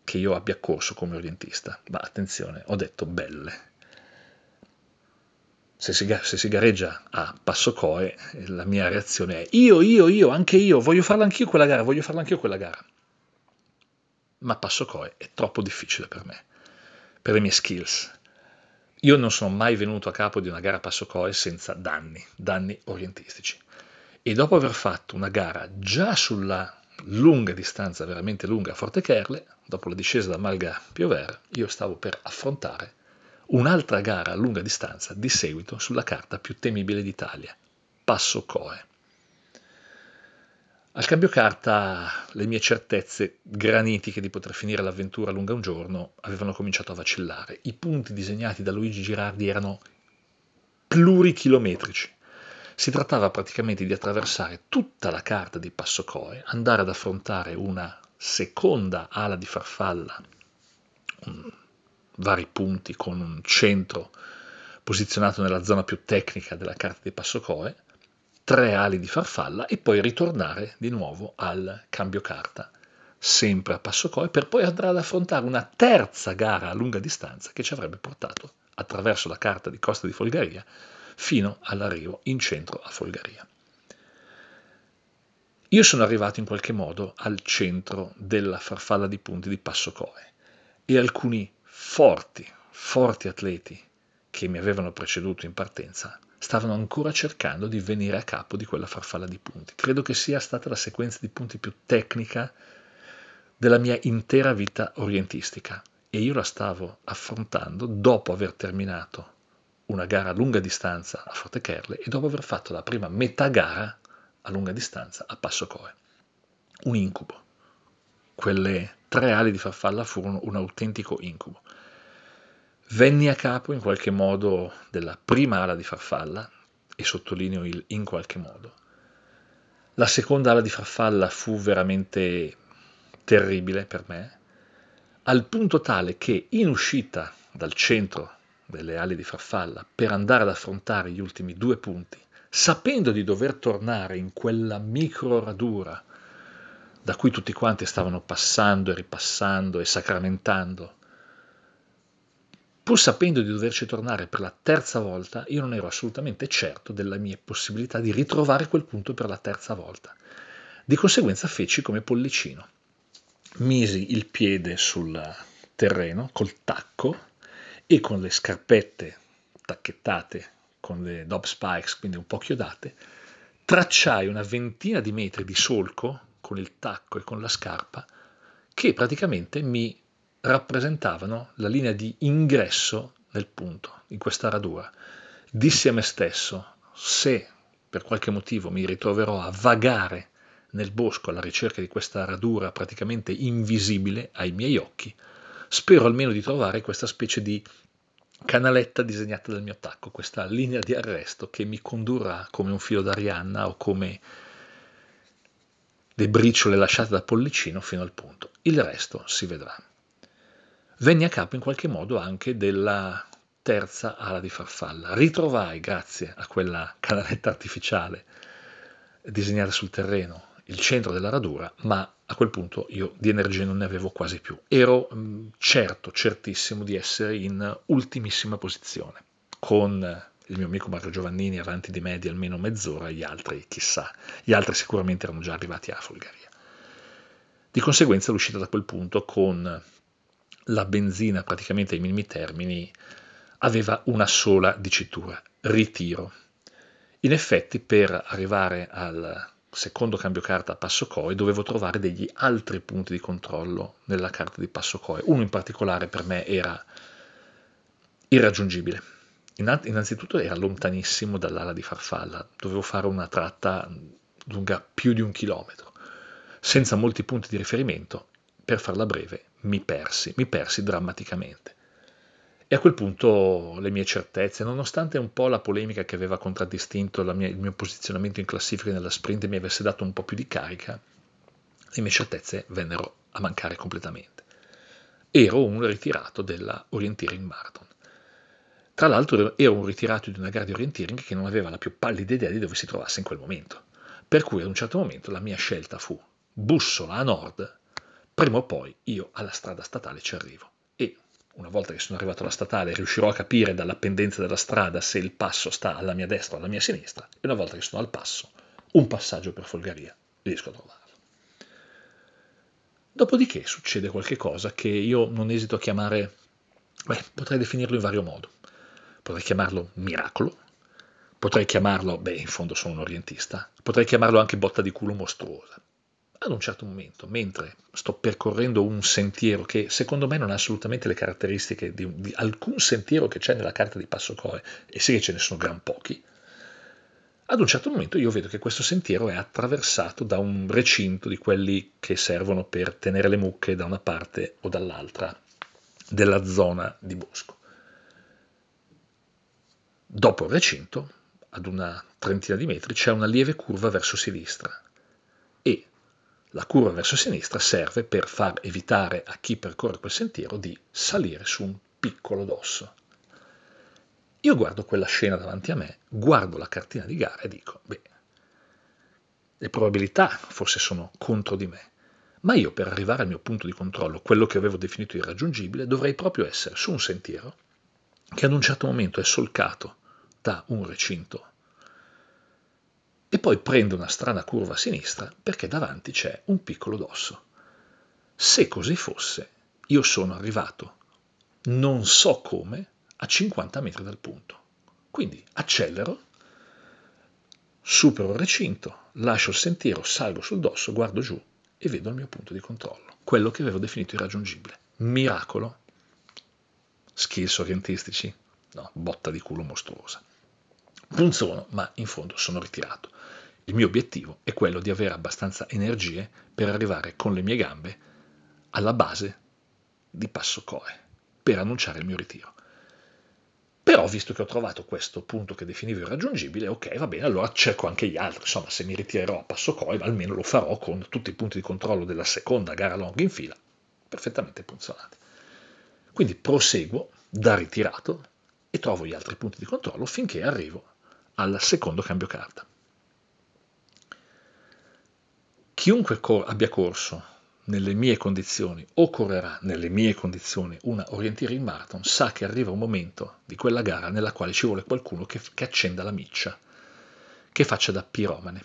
che io abbia corso come orientista, ma attenzione, ho detto belle, se si, se si, gareggia a passo coe, la mia reazione è io, io, io, anche io, voglio farla anch'io quella gara, voglio farla anch'io quella gara. Ma passo coe è troppo difficile per me, per le mie skills. Io non sono mai venuto a capo di una gara passo coe senza danni, danni orientistici. E dopo aver fatto una gara già sulla lunga distanza, veramente lunga, a Forte Kerle, dopo la discesa da Malga Piover, io stavo per affrontare un'altra gara a lunga distanza di seguito sulla carta più temibile d'Italia, Passo Coe. Al cambio carta le mie certezze granitiche di poter finire l'avventura lunga un giorno avevano cominciato a vacillare. I punti disegnati da Luigi Girardi erano plurichilometrici. Si trattava praticamente di attraversare tutta la carta di Passo Coe, andare ad affrontare una seconda ala di farfalla, vari punti con un centro posizionato nella zona più tecnica della carta di Passo Coe tre ali di farfalla e poi ritornare di nuovo al cambio carta, sempre a passo coi, per poi andare ad affrontare una terza gara a lunga distanza che ci avrebbe portato attraverso la carta di Costa di Folgaria fino all'arrivo in centro a Folgaria. Io sono arrivato in qualche modo al centro della farfalla di punti di Passo Coe e alcuni forti, forti atleti che mi avevano preceduto in partenza stavano ancora cercando di venire a capo di quella farfalla di punti. Credo che sia stata la sequenza di punti più tecnica della mia intera vita orientistica e io la stavo affrontando dopo aver terminato una gara a lunga distanza a Forte Kerle e dopo aver fatto la prima metà gara a lunga distanza a Passo Coe. Un incubo. Quelle tre ali di farfalla furono un autentico incubo. Venni a capo in qualche modo della prima ala di farfalla, e sottolineo il in qualche modo. La seconda ala di farfalla fu veramente terribile per me, al punto tale che in uscita dal centro delle ali di farfalla per andare ad affrontare gli ultimi due punti, sapendo di dover tornare in quella micro radura da cui tutti quanti stavano passando e ripassando e sacramentando Pur sapendo di doverci tornare per la terza volta, io non ero assolutamente certo della mia possibilità di ritrovare quel punto per la terza volta. Di conseguenza feci come pollicino. Misi il piede sul terreno col tacco e con le scarpette tacchettate con le dob spikes, quindi un po' chiodate, tracciai una ventina di metri di solco con il tacco e con la scarpa che praticamente mi rappresentavano la linea di ingresso nel punto, in questa radura. Dissi a me stesso, se per qualche motivo mi ritroverò a vagare nel bosco alla ricerca di questa radura praticamente invisibile ai miei occhi, spero almeno di trovare questa specie di canaletta disegnata dal mio attacco, questa linea di arresto che mi condurrà come un filo d'Arianna o come le briciole lasciate da Pollicino fino al punto. Il resto si vedrà venni a capo in qualche modo anche della terza ala di farfalla. Ritrovai, grazie a quella canaletta artificiale disegnata sul terreno, il centro della radura, ma a quel punto io di energia non ne avevo quasi più. Ero mh, certo, certissimo di essere in ultimissima posizione, con il mio amico Mario Giovannini avanti di me di almeno mezz'ora, gli altri chissà, gli altri sicuramente erano già arrivati a Folgaria. Di conseguenza l'uscita da quel punto con la benzina praticamente ai minimi termini aveva una sola dicitura, ritiro. In effetti per arrivare al secondo cambio carta a passo COE dovevo trovare degli altri punti di controllo nella carta di passo COE. Uno in particolare per me era irraggiungibile. Innanzitutto era lontanissimo dall'ala di farfalla, dovevo fare una tratta lunga più di un chilometro, senza molti punti di riferimento. Per farla breve, mi persi, mi persi drammaticamente. E a quel punto le mie certezze, nonostante un po' la polemica che aveva contraddistinto mia, il mio posizionamento in classifica nella sprint mi avesse dato un po' più di carica, le mie certezze vennero a mancare completamente. Ero un ritirato della Orienteering Marathon. Tra l'altro ero un ritirato di una gara di orienteering che non aveva la più pallida idea di dove si trovasse in quel momento. Per cui ad un certo momento la mia scelta fu bussola a nord prima o poi io alla strada statale ci arrivo e una volta che sono arrivato alla statale riuscirò a capire dalla pendenza della strada se il passo sta alla mia destra o alla mia sinistra e una volta che sono al passo, un passaggio per Folgaria, riesco a trovarlo. Dopodiché succede qualche cosa che io non esito a chiamare, beh, potrei definirlo in vario modo. Potrei chiamarlo miracolo, potrei chiamarlo, beh, in fondo sono un orientista, potrei chiamarlo anche botta di culo mostruosa. Ad un certo momento, mentre sto percorrendo un sentiero che secondo me non ha assolutamente le caratteristiche di, di alcun sentiero che c'è nella carta di Passo Core, e sì che ce ne sono gran pochi, ad un certo momento io vedo che questo sentiero è attraversato da un recinto di quelli che servono per tenere le mucche da una parte o dall'altra della zona di bosco. Dopo il recinto, ad una trentina di metri, c'è una lieve curva verso sinistra e la curva verso sinistra serve per far evitare a chi percorre quel sentiero di salire su un piccolo dosso. Io guardo quella scena davanti a me, guardo la cartina di gara e dico, beh, le probabilità forse sono contro di me, ma io per arrivare al mio punto di controllo, quello che avevo definito irraggiungibile, dovrei proprio essere su un sentiero che ad un certo momento è solcato da un recinto e poi prende una strana curva a sinistra perché davanti c'è un piccolo dosso. Se così fosse, io sono arrivato, non so come, a 50 metri dal punto. Quindi accelero, supero il recinto, lascio il sentiero, salgo sul dosso, guardo giù e vedo il mio punto di controllo, quello che avevo definito irraggiungibile. Miracolo, skills orientistici, no, botta di culo mostruosa. Punzono, ma in fondo sono ritirato. Il mio obiettivo è quello di avere abbastanza energie per arrivare con le mie gambe alla base di Passo Coe, per annunciare il mio ritiro. Però, visto che ho trovato questo punto che definivo irraggiungibile, ok, va bene, allora cerco anche gli altri. Insomma, se mi ritirerò a passo coi, almeno lo farò con tutti i punti di controllo della seconda gara long in fila, perfettamente funzionati. Quindi proseguo da ritirato e trovo gli altri punti di controllo finché arrivo al secondo cambio carta. Chiunque cor- abbia corso nelle mie condizioni o correrà nelle mie condizioni una orienteering marathon sa che arriva un momento di quella gara nella quale ci vuole qualcuno che, che accenda la miccia, che faccia da piromane.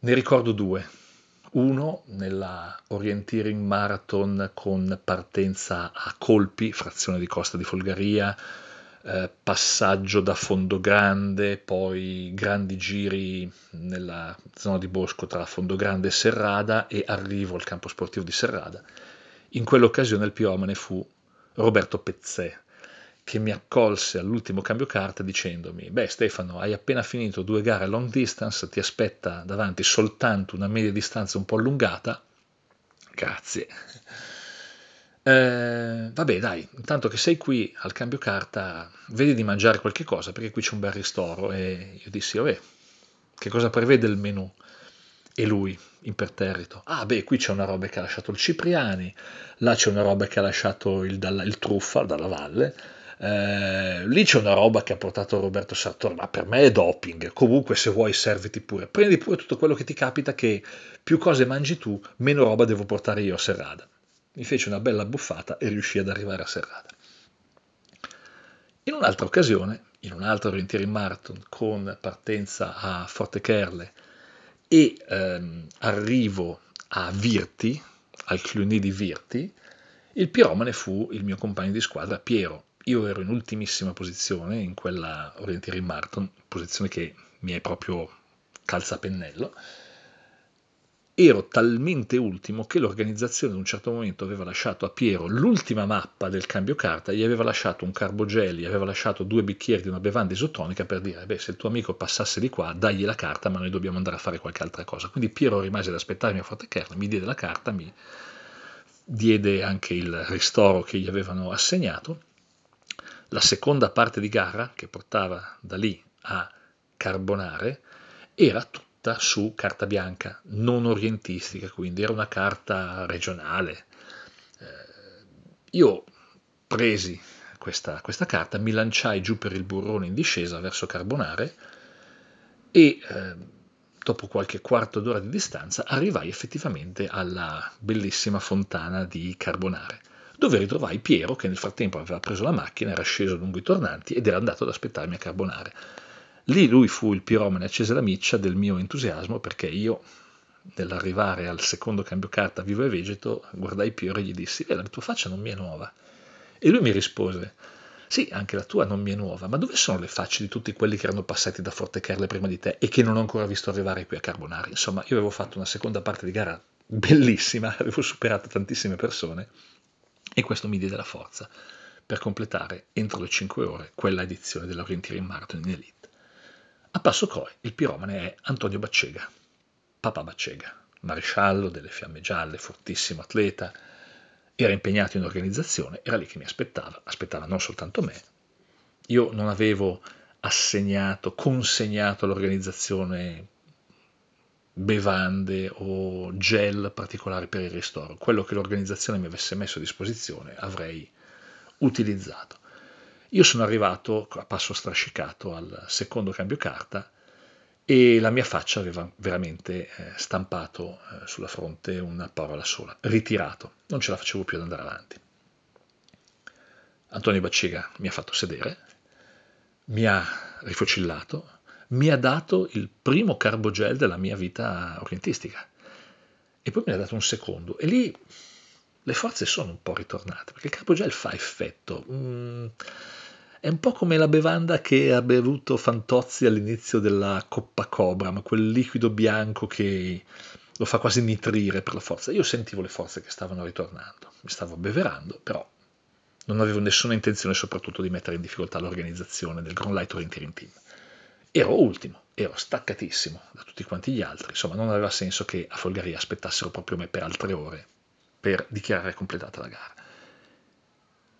Ne ricordo due. Uno nella orienteering marathon con partenza a colpi, frazione di costa di Folgaria, eh, passaggio da Fondo Grande, poi grandi giri nella zona di bosco tra Fondo Grande e Serrada e arrivo al campo sportivo di Serrada. In quell'occasione il piromane fu Roberto Pezzè, che mi accolse all'ultimo cambio carta dicendomi, beh Stefano, hai appena finito due gare long distance, ti aspetta davanti soltanto una media distanza un po' allungata. Grazie. Eh, vabbè, dai, intanto che sei qui al cambio carta, vedi di mangiare qualche cosa perché qui c'è un bel ristoro. E io dissi, vabbè, che cosa prevede il menù? E lui, imperterrito, ah beh, qui c'è una roba che ha lasciato il Cipriani, là c'è una roba che ha lasciato il, il Truffa dalla Valle, eh, lì c'è una roba che ha portato Roberto Sartori, ma per me è doping. Comunque, se vuoi, serviti pure. Prendi pure tutto quello che ti capita, che più cose mangi tu, meno roba devo portare io a serrada mi fece una bella buffata e riuscì ad arrivare a serrata. In un'altra occasione, in un altro orienteering marathon con partenza a Forte Kerle e ehm, arrivo a Virti, al Cluny di Virti, il piromane fu il mio compagno di squadra Piero. Io ero in ultimissima posizione in quella orienteering marathon, posizione che mi è proprio calza a pennello, ero talmente ultimo che l'organizzazione ad un certo momento aveva lasciato a Piero l'ultima mappa del cambio carta, gli aveva lasciato un carbogel, gli aveva lasciato due bicchieri di una bevanda isotonica per dire, beh, se il tuo amico passasse di qua, dagli la carta, ma noi dobbiamo andare a fare qualche altra cosa. Quindi Piero rimase ad aspettarmi a Forte Kern, mi diede la carta, mi diede anche il ristoro che gli avevano assegnato. La seconda parte di gara, che portava da lì a Carbonare, era tutta fatta su carta bianca, non orientistica, quindi era una carta regionale. Eh, io presi questa, questa, carta, mi lanciai giù per il burrone in discesa verso Carbonare e eh, dopo qualche quarto d'ora di distanza arrivai effettivamente alla bellissima fontana di Carbonare dove ritrovai Piero che nel frattempo aveva preso la macchina, era sceso lungo i tornanti ed era andato ad aspettarmi a Carbonare. Lì lui fu il piromane accese la miccia del mio entusiasmo perché io, nell'arrivare al secondo cambio carta vivo e vegeto, guardai Piero e gli dissi, eh, la tua faccia non mi è nuova. E lui mi rispose, sì, anche la tua non mi è nuova, ma dove sono le facce di tutti quelli che erano passati da Forte Kerle prima di te e che non ho ancora visto arrivare qui a Carbonari? Insomma, io avevo fatto una seconda parte di gara bellissima, avevo superato tantissime persone e questo mi diede la forza per completare entro le 5 ore quella edizione dell'Orienteering Marathon in Elite. A passo Croe il piromane è Antonio Baccega, papà Baccega, maresciallo delle fiamme gialle, fortissimo atleta, era impegnato in organizzazione, era lì che mi aspettava, aspettava non soltanto me. Io non avevo assegnato, consegnato all'organizzazione bevande o gel particolari per il ristoro. Quello che l'organizzazione mi avesse messo a disposizione avrei utilizzato. Io sono arrivato a passo strascicato al secondo cambio carta e la mia faccia aveva veramente eh, stampato eh, sulla fronte una parola sola, ritirato, non ce la facevo più ad andare avanti. Antonio Baccega mi ha fatto sedere, mi ha rifocillato, mi ha dato il primo carbogel della mia vita orientistica e poi me ne ha dato un secondo e lì le forze sono un po' ritornate perché il carbogel fa effetto. Mm, è un po' come la bevanda che ha bevuto Fantozzi all'inizio della Coppa Cobra, ma quel liquido bianco che lo fa quasi nitrire per la forza. Io sentivo le forze che stavano ritornando, mi stavo beverando, però non avevo nessuna intenzione soprattutto di mettere in difficoltà l'organizzazione del Grand Light Orienteering Team. Ero ultimo, ero staccatissimo da tutti quanti gli altri, insomma non aveva senso che a Folgaria aspettassero proprio me per altre ore per dichiarare completata la gara.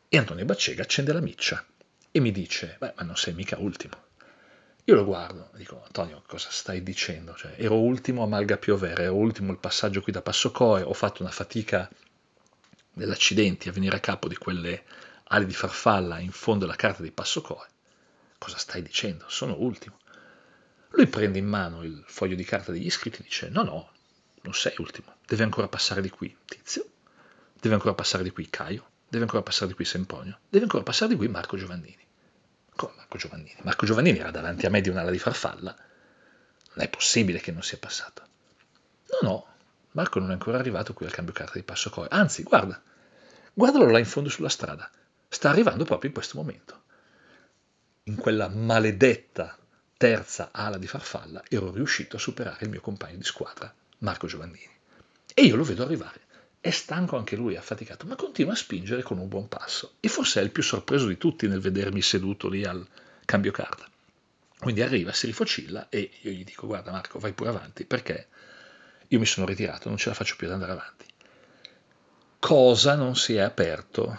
E Antonio Baccega accende la miccia e mi dice, beh, ma non sei mica ultimo. Io lo guardo e dico, Antonio, cosa stai dicendo? Cioè, ero ultimo a Malga Piovere, ero ultimo il passaggio qui da Passo Coe, ho fatto una fatica dell'accidenti a venire a capo di quelle ali di farfalla in fondo alla carta di Passo Coe. Cosa stai dicendo? Sono ultimo. Lui prende in mano il foglio di carta degli iscritti e dice, no, no, non sei ultimo, deve ancora passare di qui Tizio, deve ancora passare di qui Caio, deve ancora passare di qui Semponio, deve ancora passare di qui Marco Giovannini. Come Marco Giovannini? Marco Giovannini era davanti a me di un'ala di farfalla. Non è possibile che non sia passato. No, no, Marco non è ancora arrivato qui al cambio carta di Passo Coe. Anzi, guarda, guardalo là in fondo sulla strada. Sta arrivando proprio in questo momento. In quella maledetta terza ala di farfalla ero riuscito a superare il mio compagno di squadra, Marco Giovannini. E io lo vedo arrivare è stanco anche lui, affaticato, ma continua a spingere con un buon passo. E forse è il più sorpreso di tutti nel vedermi seduto lì al cambio carta. Quindi arriva, si rifocilla e io gli dico guarda Marco vai pure avanti perché io mi sono ritirato, non ce la faccio più ad andare avanti. Cosa non si è aperto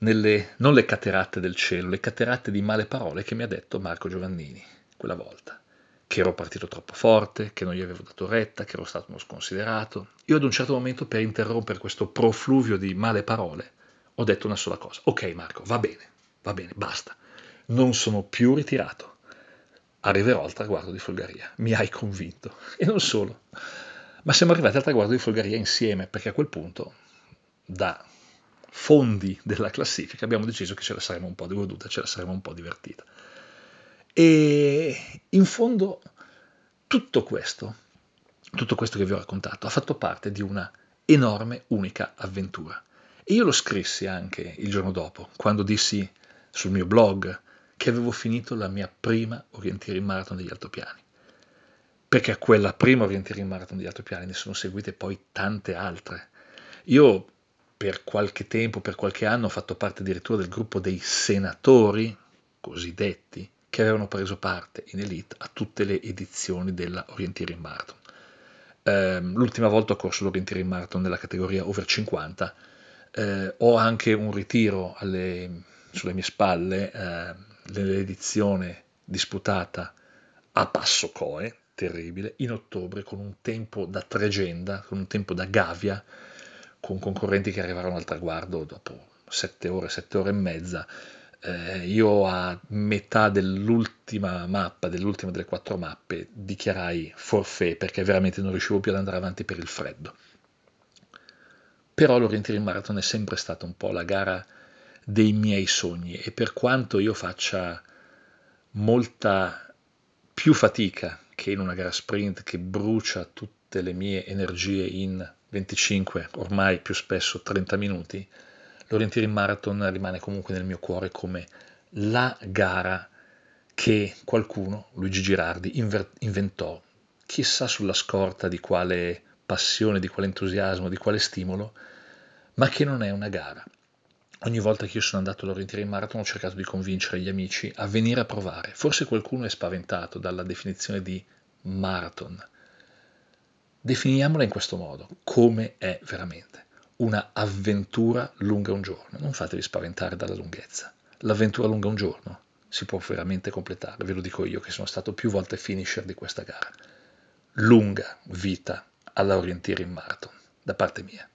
nelle, non le cateratte del cielo, le cateratte di male parole che mi ha detto Marco Giovannini quella volta che ero partito troppo forte, che non gli avevo dato retta, che ero stato uno sconsiderato. Io ad un certo momento, per interrompere questo profluvio di male parole, ho detto una sola cosa. Ok Marco, va bene, va bene, basta. Non sono più ritirato. Arriverò al traguardo di Folgaria. Mi hai convinto. E non solo. Ma siamo arrivati al traguardo di Folgaria insieme, perché a quel punto, da fondi della classifica, abbiamo deciso che ce la saremmo un po' goduta, ce la saremmo un po' divertita. E in fondo tutto questo, tutto questo che vi ho raccontato, ha fatto parte di una enorme, unica avventura. E io lo scrissi anche il giorno dopo, quando dissi sul mio blog che avevo finito la mia prima Orienteering Marathon degli altopiani. Perché a quella prima Orienteering Marathon degli altopiani ne sono seguite poi tante altre. Io per qualche tempo, per qualche anno, ho fatto parte addirittura del gruppo dei senatori cosiddetti che avevano preso parte in Elite a tutte le edizioni della Orienteering Marathon. Eh, l'ultima volta ho corso l'Orienteering Marathon nella categoria over 50, eh, ho anche un ritiro alle, sulle mie spalle eh, nell'edizione disputata a Passo Coe, terribile, in ottobre con un tempo da tregenda, con un tempo da gavia, con concorrenti che arrivarono al traguardo dopo 7 ore, 7 ore e mezza, eh, io a metà dell'ultima mappa, dell'ultima delle quattro mappe, dichiarai forfait perché veramente non riuscivo più ad andare avanti per il freddo. Però l'Orienteering Marathon è sempre stata un po' la gara dei miei sogni e per quanto io faccia molta più fatica che in una gara sprint che brucia tutte le mie energie in 25, ormai più spesso 30 minuti, l'Orienteering Marathon rimane comunque nel mio cuore come la gara che qualcuno, Luigi Girardi, inventò, chissà sulla scorta di quale passione, di quale entusiasmo, di quale stimolo, ma che non è una gara. Ogni volta che io sono andato all'Orienteering Marathon ho cercato di convincere gli amici a venire a provare. Forse qualcuno è spaventato dalla definizione di marathon. Definiamola in questo modo, come è veramente una avventura lunga un giorno. Non fatevi spaventare dalla lunghezza. L'avventura lunga un giorno si può veramente completare, ve lo dico io che sono stato più volte finisher di questa gara. Lunga vita alla Orienteering Marathon, da parte mia.